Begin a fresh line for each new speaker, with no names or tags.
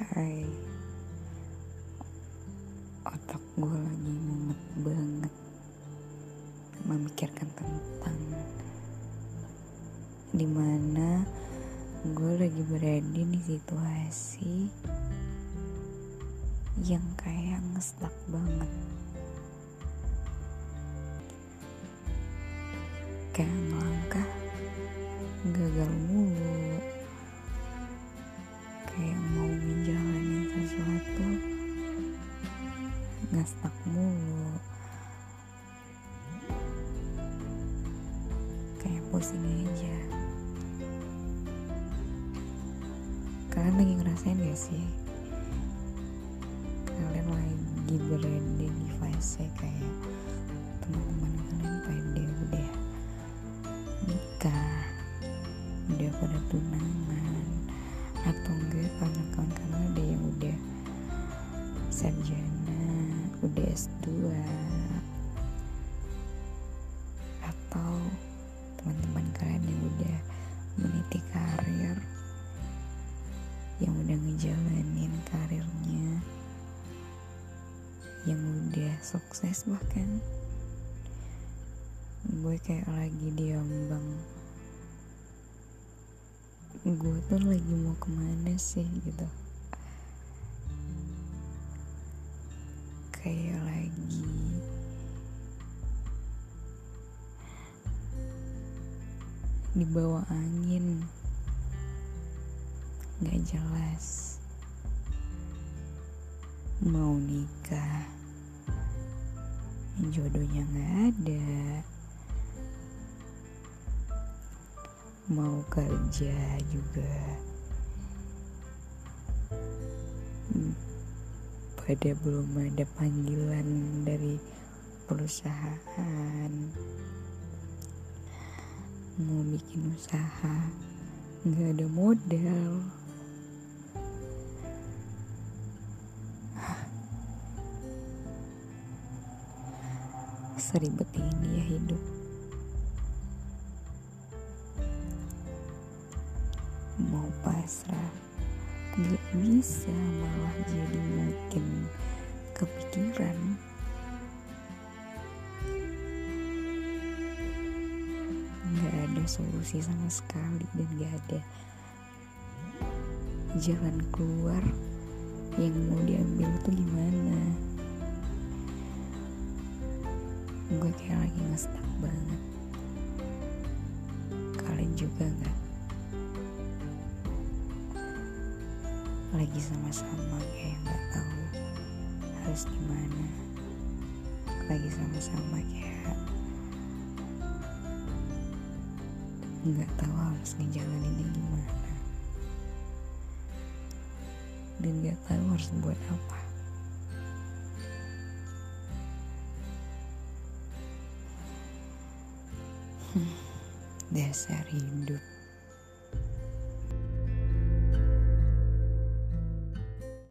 Hai. Otak gue lagi mumet banget. Memikirkan tentang Di mana gue lagi berada di situasi Yang kayak ngestak banget. Kayak ngelangkah Gagal mulu. Mulu kayak pusing aja. Kalian lagi ngerasain gak sih? Kalian lagi berada di fase kayak teman-teman kalian pada udah nikah udah pada tunangan atau enggak kawan-kawan kalian ada yang udah sarjana udah S2 atau teman-teman kalian yang udah meniti karir yang udah ngejalanin karirnya yang udah sukses bahkan. Gue kayak lagi diambang. Gue tuh lagi mau ke mana sih gitu kayak lagi. Di bawah angin. Nggak jelas. Mau nikah. Jodohnya nggak ada. Mau kerja juga pada belum ada panggilan dari perusahaan. Mau bikin usaha nggak ada modal. Seribet ini ya hidup. Mau pasrah nggak bisa malah jadi makin kepikiran nggak ada solusi sama sekali dan nggak ada jalan keluar yang mau diambil tuh gimana? Gue kayak lagi ngestak banget. Kalian juga nggak? Lagi sama-sama kayak nggak tahu harus gimana? Lagi sama-sama kayak nggak tahu harus ngejalaninnya gimana. Dan nggak tahu harus buat apa. Dasar hidup